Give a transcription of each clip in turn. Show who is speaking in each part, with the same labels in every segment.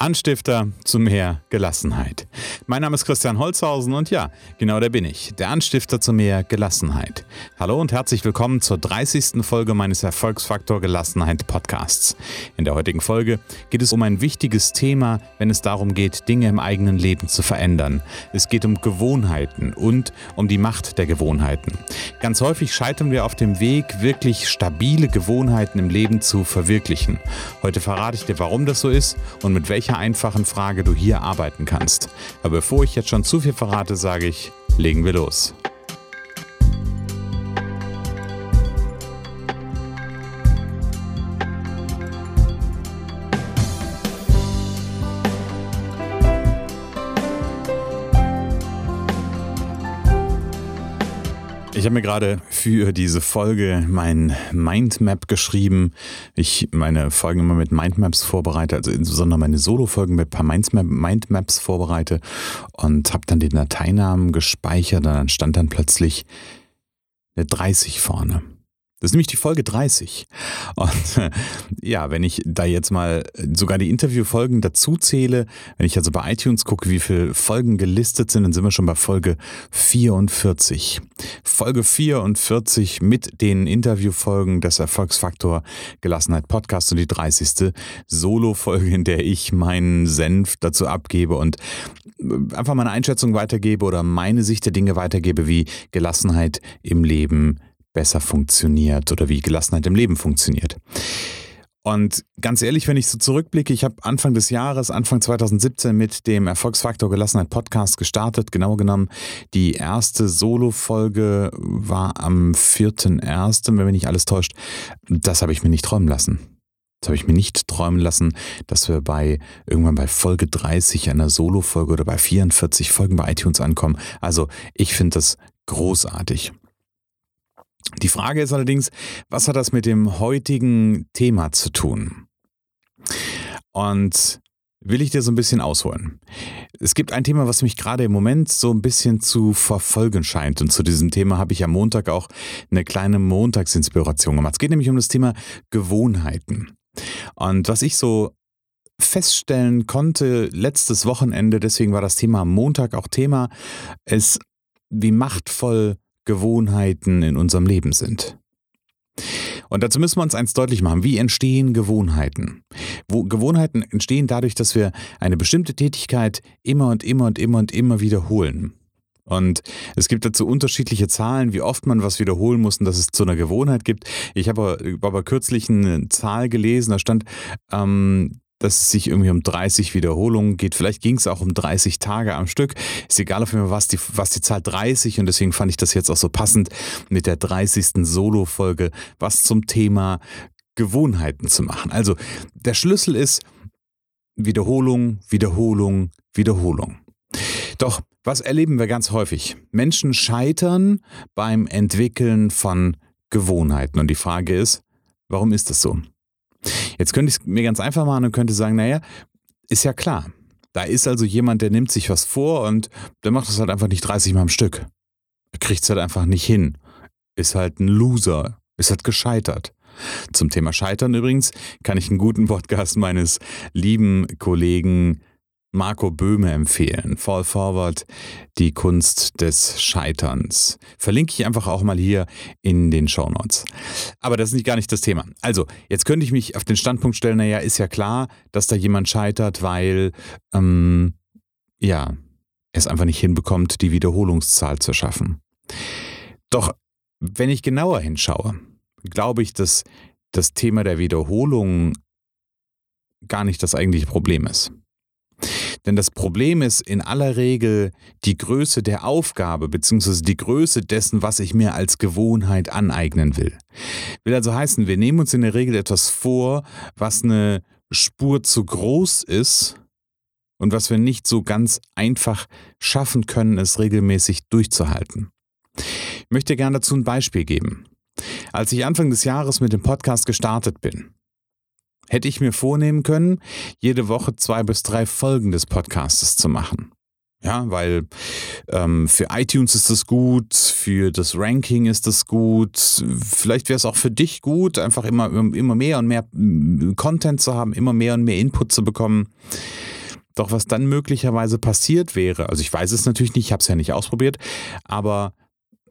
Speaker 1: Anstifter zu mehr Gelassenheit. Mein Name ist Christian Holzhausen und ja, genau der bin ich, der Anstifter zu mehr Gelassenheit. Hallo und herzlich willkommen zur 30. Folge meines Erfolgsfaktor Gelassenheit Podcasts. In der heutigen Folge geht es um ein wichtiges Thema, wenn es darum geht, Dinge im eigenen Leben zu verändern. Es geht um Gewohnheiten und um die Macht der Gewohnheiten. Ganz häufig scheitern wir auf dem Weg, wirklich stabile Gewohnheiten im Leben zu verwirklichen. Heute verrate ich dir, warum das so ist und mit welcher welcher einfachen Frage du hier arbeiten kannst. Aber bevor ich jetzt schon zu viel verrate, sage ich, legen wir los. Ich habe mir gerade für diese Folge mein Mindmap geschrieben. Ich meine Folgen immer mit Mindmaps vorbereite, also insbesondere meine Solo-Folgen mit ein paar Mindmaps vorbereite und habe dann den Dateinamen gespeichert und dann stand dann plötzlich eine 30 vorne. Das ist nämlich die Folge 30. Und ja, wenn ich da jetzt mal sogar die Interviewfolgen dazu zähle, wenn ich also bei iTunes gucke, wie viele Folgen gelistet sind, dann sind wir schon bei Folge 44. Folge 44 mit den Interviewfolgen des Erfolgsfaktor Gelassenheit Podcast und die 30. Solo-Folge, in der ich meinen Senf dazu abgebe und äh, einfach meine Einschätzung weitergebe oder meine Sicht der Dinge weitergebe, wie Gelassenheit im Leben besser funktioniert oder wie Gelassenheit im Leben funktioniert. Und ganz ehrlich, wenn ich so zurückblicke, ich habe Anfang des Jahres, Anfang 2017 mit dem Erfolgsfaktor Gelassenheit Podcast gestartet. Genau genommen, die erste Solo-Folge war am 4.1., wenn mich nicht alles täuscht. Das habe ich mir nicht träumen lassen. Das habe ich mir nicht träumen lassen, dass wir bei irgendwann bei Folge 30 einer Solo-Folge oder bei 44 Folgen bei iTunes ankommen. Also ich finde das großartig. Die Frage ist allerdings, was hat das mit dem heutigen Thema zu tun? Und will ich dir so ein bisschen ausholen. Es gibt ein Thema, was mich gerade im Moment so ein bisschen zu verfolgen scheint. Und zu diesem Thema habe ich am Montag auch eine kleine Montagsinspiration gemacht. Es geht nämlich um das Thema Gewohnheiten. Und was ich so feststellen konnte letztes Wochenende, deswegen war das Thema am Montag auch Thema, ist, wie machtvoll Gewohnheiten in unserem Leben sind. Und dazu müssen wir uns eins deutlich machen. Wie entstehen Gewohnheiten? Wo Gewohnheiten entstehen dadurch, dass wir eine bestimmte Tätigkeit immer und immer und immer und immer wiederholen. Und es gibt dazu unterschiedliche Zahlen, wie oft man was wiederholen muss und dass es zu einer Gewohnheit gibt. Ich habe aber, aber kürzlich eine Zahl gelesen, da stand, ähm, dass es sich irgendwie um 30 Wiederholungen geht. Vielleicht ging es auch um 30 Tage am Stück. Ist egal auf jeden Fall, was die, was die Zahl 30 und deswegen fand ich das jetzt auch so passend mit der 30. Solo-Folge, was zum Thema Gewohnheiten zu machen. Also der Schlüssel ist Wiederholung, Wiederholung, Wiederholung. Doch was erleben wir ganz häufig? Menschen scheitern beim Entwickeln von Gewohnheiten. Und die Frage ist, warum ist das so? Jetzt könnte ich es mir ganz einfach machen und könnte sagen, naja, ist ja klar. Da ist also jemand, der nimmt sich was vor und der macht das halt einfach nicht 30 Mal am Stück. Er kriegt es halt einfach nicht hin. Ist halt ein Loser. Ist halt gescheitert. Zum Thema Scheitern übrigens kann ich einen guten Podcast meines lieben Kollegen Marco Böhme empfehlen. Fall Forward, die Kunst des Scheiterns. Verlinke ich einfach auch mal hier in den Show Notes. Aber das ist nicht gar nicht das Thema. Also, jetzt könnte ich mich auf den Standpunkt stellen, naja, ist ja klar, dass da jemand scheitert, weil, ähm, ja, es einfach nicht hinbekommt, die Wiederholungszahl zu schaffen. Doch, wenn ich genauer hinschaue, glaube ich, dass das Thema der Wiederholung gar nicht das eigentliche Problem ist. Denn das Problem ist in aller Regel die Größe der Aufgabe bzw. die Größe dessen, was ich mir als Gewohnheit aneignen will. Will also heißen, wir nehmen uns in der Regel etwas vor, was eine Spur zu groß ist und was wir nicht so ganz einfach schaffen können, es regelmäßig durchzuhalten. Ich möchte gerne dazu ein Beispiel geben. Als ich Anfang des Jahres mit dem Podcast gestartet bin, hätte ich mir vornehmen können, jede Woche zwei bis drei Folgen des Podcastes zu machen. Ja, weil ähm, für iTunes ist das gut, für das Ranking ist das gut. Vielleicht wäre es auch für dich gut, einfach immer, immer mehr und mehr mm, Content zu haben, immer mehr und mehr Input zu bekommen. Doch was dann möglicherweise passiert wäre, also ich weiß es natürlich nicht, ich habe es ja nicht ausprobiert, aber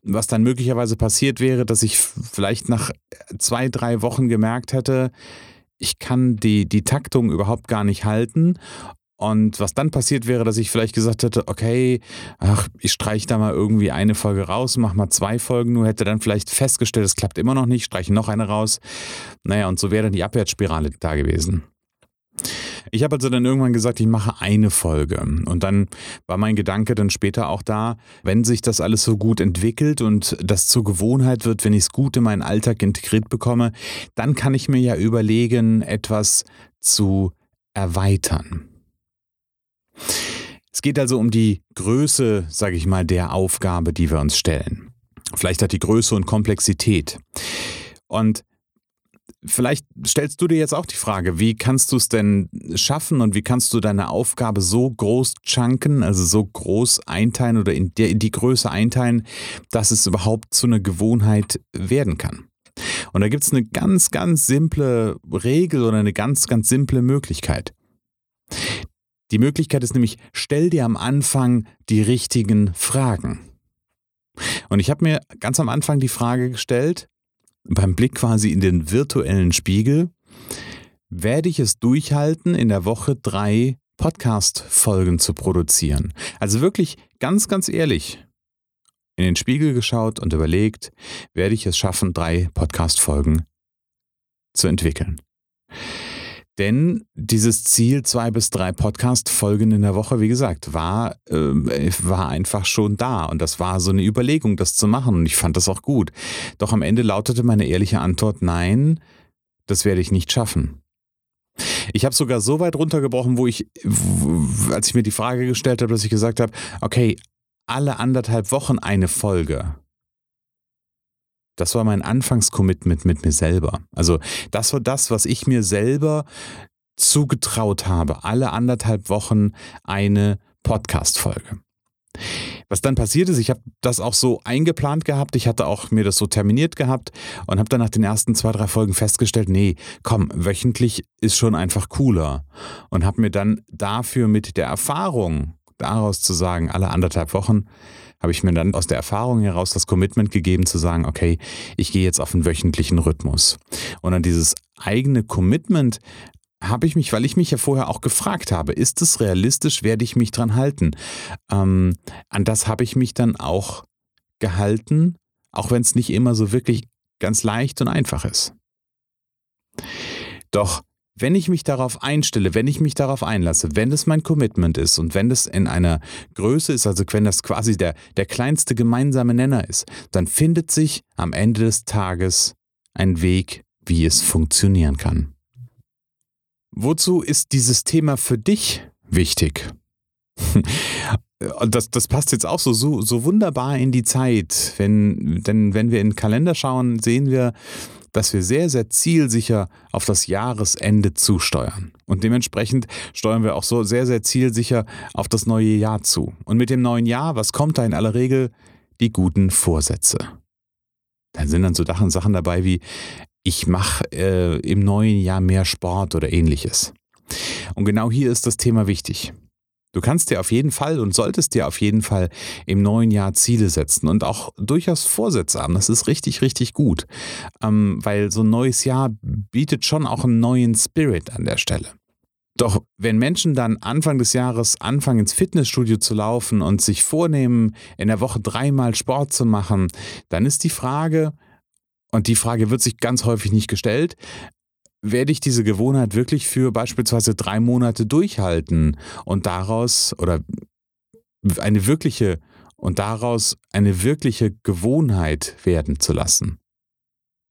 Speaker 1: was dann möglicherweise passiert wäre, dass ich vielleicht nach zwei, drei Wochen gemerkt hätte, ich kann die, die Taktung überhaupt gar nicht halten. Und was dann passiert wäre, dass ich vielleicht gesagt hätte, okay, ach, ich streiche da mal irgendwie eine Folge raus, mach mal zwei Folgen, nur hätte dann vielleicht festgestellt, es klappt immer noch nicht, streiche noch eine raus. Naja, und so wäre dann die Abwärtsspirale da gewesen. Ich habe also dann irgendwann gesagt, ich mache eine Folge. Und dann war mein Gedanke dann später auch da, wenn sich das alles so gut entwickelt und das zur Gewohnheit wird, wenn ich es gut in meinen Alltag integriert bekomme, dann kann ich mir ja überlegen, etwas zu erweitern. Es geht also um die Größe, sage ich mal, der Aufgabe, die wir uns stellen. Vielleicht hat die Größe und Komplexität. Und Vielleicht stellst du dir jetzt auch die Frage, wie kannst du es denn schaffen und wie kannst du deine Aufgabe so groß chunken, also so groß einteilen oder in die, in die Größe einteilen, dass es überhaupt zu einer Gewohnheit werden kann. Und da gibt es eine ganz, ganz simple Regel oder eine ganz, ganz simple Möglichkeit. Die Möglichkeit ist nämlich, stell dir am Anfang die richtigen Fragen. Und ich habe mir ganz am Anfang die Frage gestellt, beim Blick quasi in den virtuellen Spiegel, werde ich es durchhalten, in der Woche drei Podcast-Folgen zu produzieren. Also wirklich ganz, ganz ehrlich, in den Spiegel geschaut und überlegt, werde ich es schaffen, drei Podcast-Folgen zu entwickeln. Denn dieses Ziel, zwei bis drei Podcast-Folgen in der Woche, wie gesagt, war, äh, war einfach schon da. Und das war so eine Überlegung, das zu machen. Und ich fand das auch gut. Doch am Ende lautete meine ehrliche Antwort, nein, das werde ich nicht schaffen. Ich habe sogar so weit runtergebrochen, wo ich, als ich mir die Frage gestellt habe, dass ich gesagt habe, okay, alle anderthalb Wochen eine Folge. Das war mein Anfangscommitment mit mir selber. Also das war das, was ich mir selber zugetraut habe. Alle anderthalb Wochen eine Podcast-Folge. Was dann passiert ist, ich habe das auch so eingeplant gehabt, ich hatte auch mir das so terminiert gehabt und habe dann nach den ersten zwei, drei Folgen festgestellt, nee, komm, wöchentlich ist schon einfach cooler. Und habe mir dann dafür mit der Erfahrung daraus zu sagen, alle anderthalb Wochen, habe ich mir dann aus der Erfahrung heraus das Commitment gegeben zu sagen, okay, ich gehe jetzt auf einen wöchentlichen Rhythmus. Und an dieses eigene Commitment habe ich mich, weil ich mich ja vorher auch gefragt habe, ist es realistisch, werde ich mich dran halten? Ähm, an das habe ich mich dann auch gehalten, auch wenn es nicht immer so wirklich ganz leicht und einfach ist. Doch wenn ich mich darauf einstelle, wenn ich mich darauf einlasse, wenn es mein Commitment ist und wenn es in einer Größe ist, also wenn das quasi der, der kleinste gemeinsame Nenner ist, dann findet sich am Ende des Tages ein Weg, wie es funktionieren kann. Wozu ist dieses Thema für dich wichtig? Das, das passt jetzt auch so, so, so wunderbar in die Zeit. Wenn, denn wenn wir in den Kalender schauen, sehen wir, dass wir sehr, sehr zielsicher auf das Jahresende zusteuern. Und dementsprechend steuern wir auch so sehr, sehr zielsicher auf das neue Jahr zu. Und mit dem neuen Jahr, was kommt da in aller Regel? Die guten Vorsätze. Da sind dann so Sachen dabei wie, ich mache äh, im neuen Jahr mehr Sport oder ähnliches. Und genau hier ist das Thema wichtig. Du kannst dir auf jeden Fall und solltest dir auf jeden Fall im neuen Jahr Ziele setzen und auch durchaus Vorsätze haben. Das ist richtig, richtig gut, ähm, weil so ein neues Jahr bietet schon auch einen neuen Spirit an der Stelle. Doch wenn Menschen dann Anfang des Jahres anfangen ins Fitnessstudio zu laufen und sich vornehmen, in der Woche dreimal Sport zu machen, dann ist die Frage, und die Frage wird sich ganz häufig nicht gestellt, werde ich diese Gewohnheit wirklich für beispielsweise drei Monate durchhalten und daraus oder eine wirkliche und daraus eine wirkliche Gewohnheit werden zu lassen.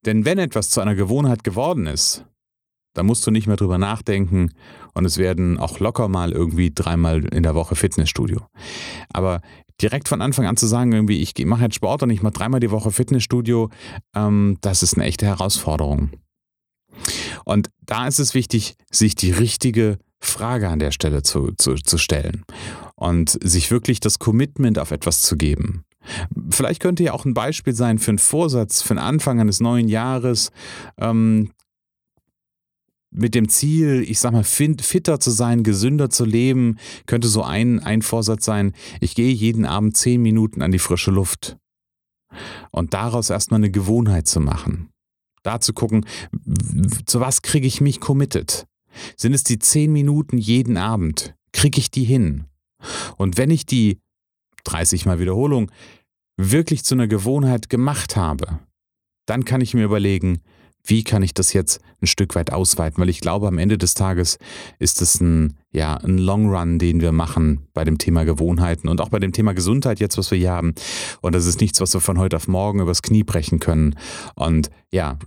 Speaker 1: Denn wenn etwas zu einer Gewohnheit geworden ist, dann musst du nicht mehr drüber nachdenken und es werden auch locker mal irgendwie dreimal in der Woche Fitnessstudio. Aber direkt von Anfang an zu sagen, irgendwie, ich mache jetzt Sport und ich mache dreimal die Woche Fitnessstudio, ähm, das ist eine echte Herausforderung. Und da ist es wichtig, sich die richtige Frage an der Stelle zu, zu, zu stellen und sich wirklich das Commitment auf etwas zu geben. Vielleicht könnte ja auch ein Beispiel sein für einen Vorsatz für den Anfang eines neuen Jahres. Ähm, mit dem Ziel, ich sag mal, fitter zu sein, gesünder zu leben, könnte so ein, ein Vorsatz sein, ich gehe jeden Abend zehn Minuten an die frische Luft. Und daraus erstmal eine Gewohnheit zu machen. Da zu gucken, zu was kriege ich mich committed? Sind es die zehn Minuten jeden Abend? Kriege ich die hin? Und wenn ich die 30 Mal Wiederholung wirklich zu einer Gewohnheit gemacht habe, dann kann ich mir überlegen, wie kann ich das jetzt ein Stück weit ausweiten? Weil ich glaube, am Ende des Tages ist es ein, ja, ein Long Run, den wir machen bei dem Thema Gewohnheiten und auch bei dem Thema Gesundheit jetzt, was wir hier haben. Und das ist nichts, was wir von heute auf morgen übers Knie brechen können. Und ja,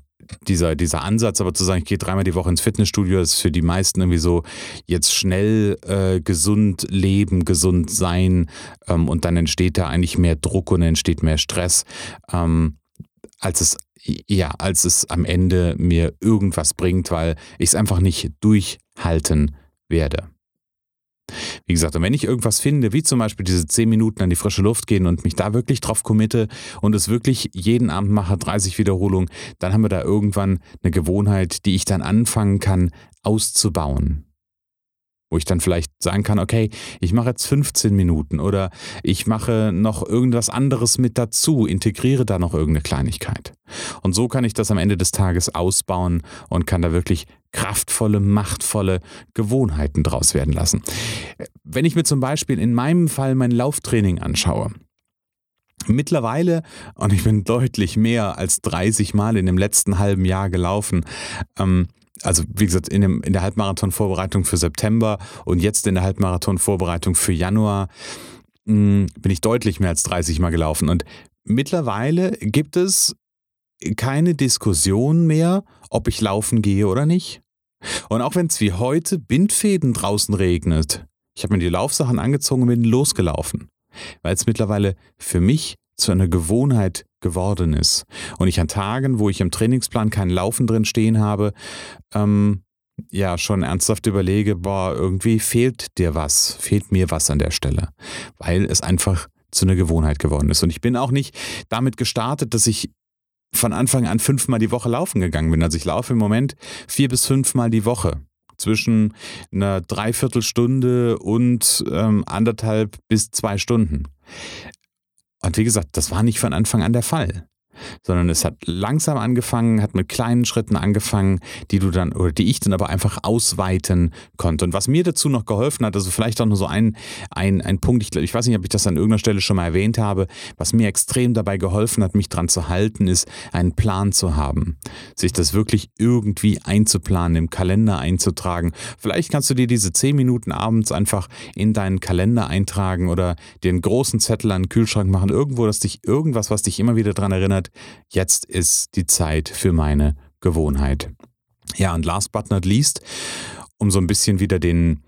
Speaker 1: dieser, dieser Ansatz, aber zu sagen, ich gehe dreimal die Woche ins Fitnessstudio, ist für die meisten irgendwie so jetzt schnell äh, gesund leben, gesund sein ähm, und dann entsteht da eigentlich mehr Druck und entsteht mehr Stress, ähm, als es ja, als es am Ende mir irgendwas bringt, weil ich es einfach nicht durchhalten werde. Wie gesagt, und wenn ich irgendwas finde, wie zum Beispiel diese 10 Minuten an die frische Luft gehen und mich da wirklich drauf committe und es wirklich jeden Abend mache, 30 Wiederholungen, dann haben wir da irgendwann eine Gewohnheit, die ich dann anfangen kann auszubauen wo ich dann vielleicht sagen kann, okay, ich mache jetzt 15 Minuten oder ich mache noch irgendwas anderes mit dazu, integriere da noch irgendeine Kleinigkeit. Und so kann ich das am Ende des Tages ausbauen und kann da wirklich kraftvolle, machtvolle Gewohnheiten draus werden lassen. Wenn ich mir zum Beispiel in meinem Fall mein Lauftraining anschaue, Mittlerweile, und ich bin deutlich mehr als 30 Mal in dem letzten halben Jahr gelaufen, ähm, also wie gesagt, in, dem, in der Halbmarathon-Vorbereitung für September und jetzt in der Halbmarathon-Vorbereitung für Januar mh, hm, bin ich deutlich mehr als 30 Mal gelaufen. Und mittlerweile gibt es keine Diskussion mehr, ob ich laufen gehe oder nicht. Und auch wenn es wie heute Bindfäden draußen regnet, ich habe mir die Laufsachen angezogen und bin losgelaufen, weil es mittlerweile für mich zu einer Gewohnheit geworden ist. Und ich an Tagen, wo ich im Trainingsplan kein Laufen drin stehen habe, ähm, ja, schon ernsthaft überlege, boah, irgendwie fehlt dir was, fehlt mir was an der Stelle, weil es einfach zu einer Gewohnheit geworden ist. Und ich bin auch nicht damit gestartet, dass ich von Anfang an fünfmal die Woche laufen gegangen bin. Also ich laufe im Moment vier bis fünfmal die Woche zwischen einer Dreiviertelstunde und ähm, anderthalb bis zwei Stunden. Und wie gesagt, das war nicht von Anfang an der Fall sondern es hat langsam angefangen, hat mit kleinen Schritten angefangen, die du dann oder die ich dann aber einfach ausweiten konnte. Und was mir dazu noch geholfen hat, also vielleicht auch nur so ein, ein, ein Punkt, ich, ich weiß nicht, ob ich das an irgendeiner Stelle schon mal erwähnt habe, was mir extrem dabei geholfen hat, mich dran zu halten, ist, einen Plan zu haben. Sich das wirklich irgendwie einzuplanen, im Kalender einzutragen. Vielleicht kannst du dir diese zehn Minuten abends einfach in deinen Kalender eintragen oder den großen Zettel an den Kühlschrank machen, irgendwo, dass dich irgendwas, was dich immer wieder daran erinnert, jetzt ist die Zeit für meine Gewohnheit. Ja, und last but not least, um so ein bisschen wieder den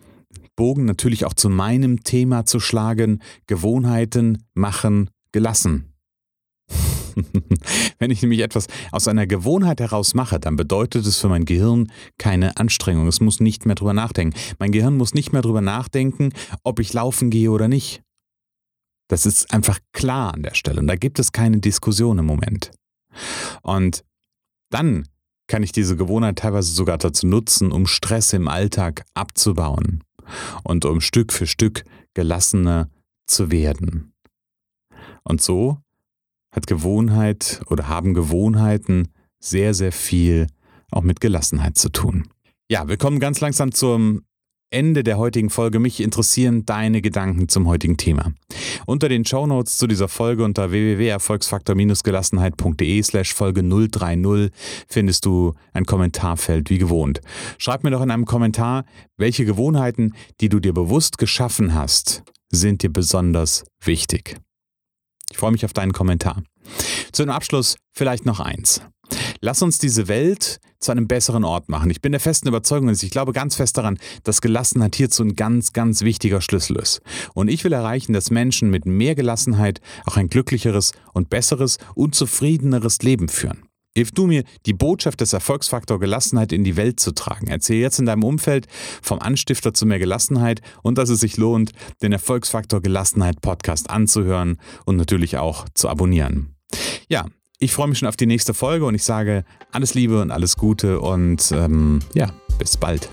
Speaker 1: Bogen natürlich auch zu meinem Thema zu schlagen, Gewohnheiten machen gelassen. Wenn ich nämlich etwas aus einer Gewohnheit heraus mache, dann bedeutet es für mein Gehirn keine Anstrengung. Es muss nicht mehr drüber nachdenken. Mein Gehirn muss nicht mehr drüber nachdenken, ob ich laufen gehe oder nicht. Das ist einfach klar an der Stelle und da gibt es keine Diskussion im Moment. Und dann kann ich diese Gewohnheit teilweise sogar dazu nutzen, um Stress im Alltag abzubauen und um Stück für Stück gelassener zu werden. Und so hat Gewohnheit oder haben Gewohnheiten sehr, sehr viel auch mit Gelassenheit zu tun. Ja, wir kommen ganz langsam zum Ende der heutigen Folge. Mich interessieren deine Gedanken zum heutigen Thema. Unter den Shownotes zu dieser Folge unter www.erfolgsfaktor-gelassenheit.de slash Folge 030 findest du ein Kommentarfeld wie gewohnt. Schreib mir doch in einem Kommentar, welche Gewohnheiten, die du dir bewusst geschaffen hast, sind dir besonders wichtig. Ich freue mich auf deinen Kommentar. Zu einem Abschluss vielleicht noch eins. Lass uns diese Welt zu einem besseren Ort machen. Ich bin der festen Überzeugung, und ich glaube ganz fest daran, dass Gelassenheit hierzu ein ganz, ganz wichtiger Schlüssel ist. Und ich will erreichen, dass Menschen mit mehr Gelassenheit auch ein glücklicheres und besseres und zufriedeneres Leben führen. Hilf du mir, die Botschaft des Erfolgsfaktor Gelassenheit in die Welt zu tragen. Erzähl jetzt in deinem Umfeld vom Anstifter zu mehr Gelassenheit und dass es sich lohnt, den Erfolgsfaktor Gelassenheit Podcast anzuhören und natürlich auch zu abonnieren. Ja, Ich freue mich schon auf die nächste Folge und ich sage alles Liebe und alles Gute und ähm, ja, bis bald.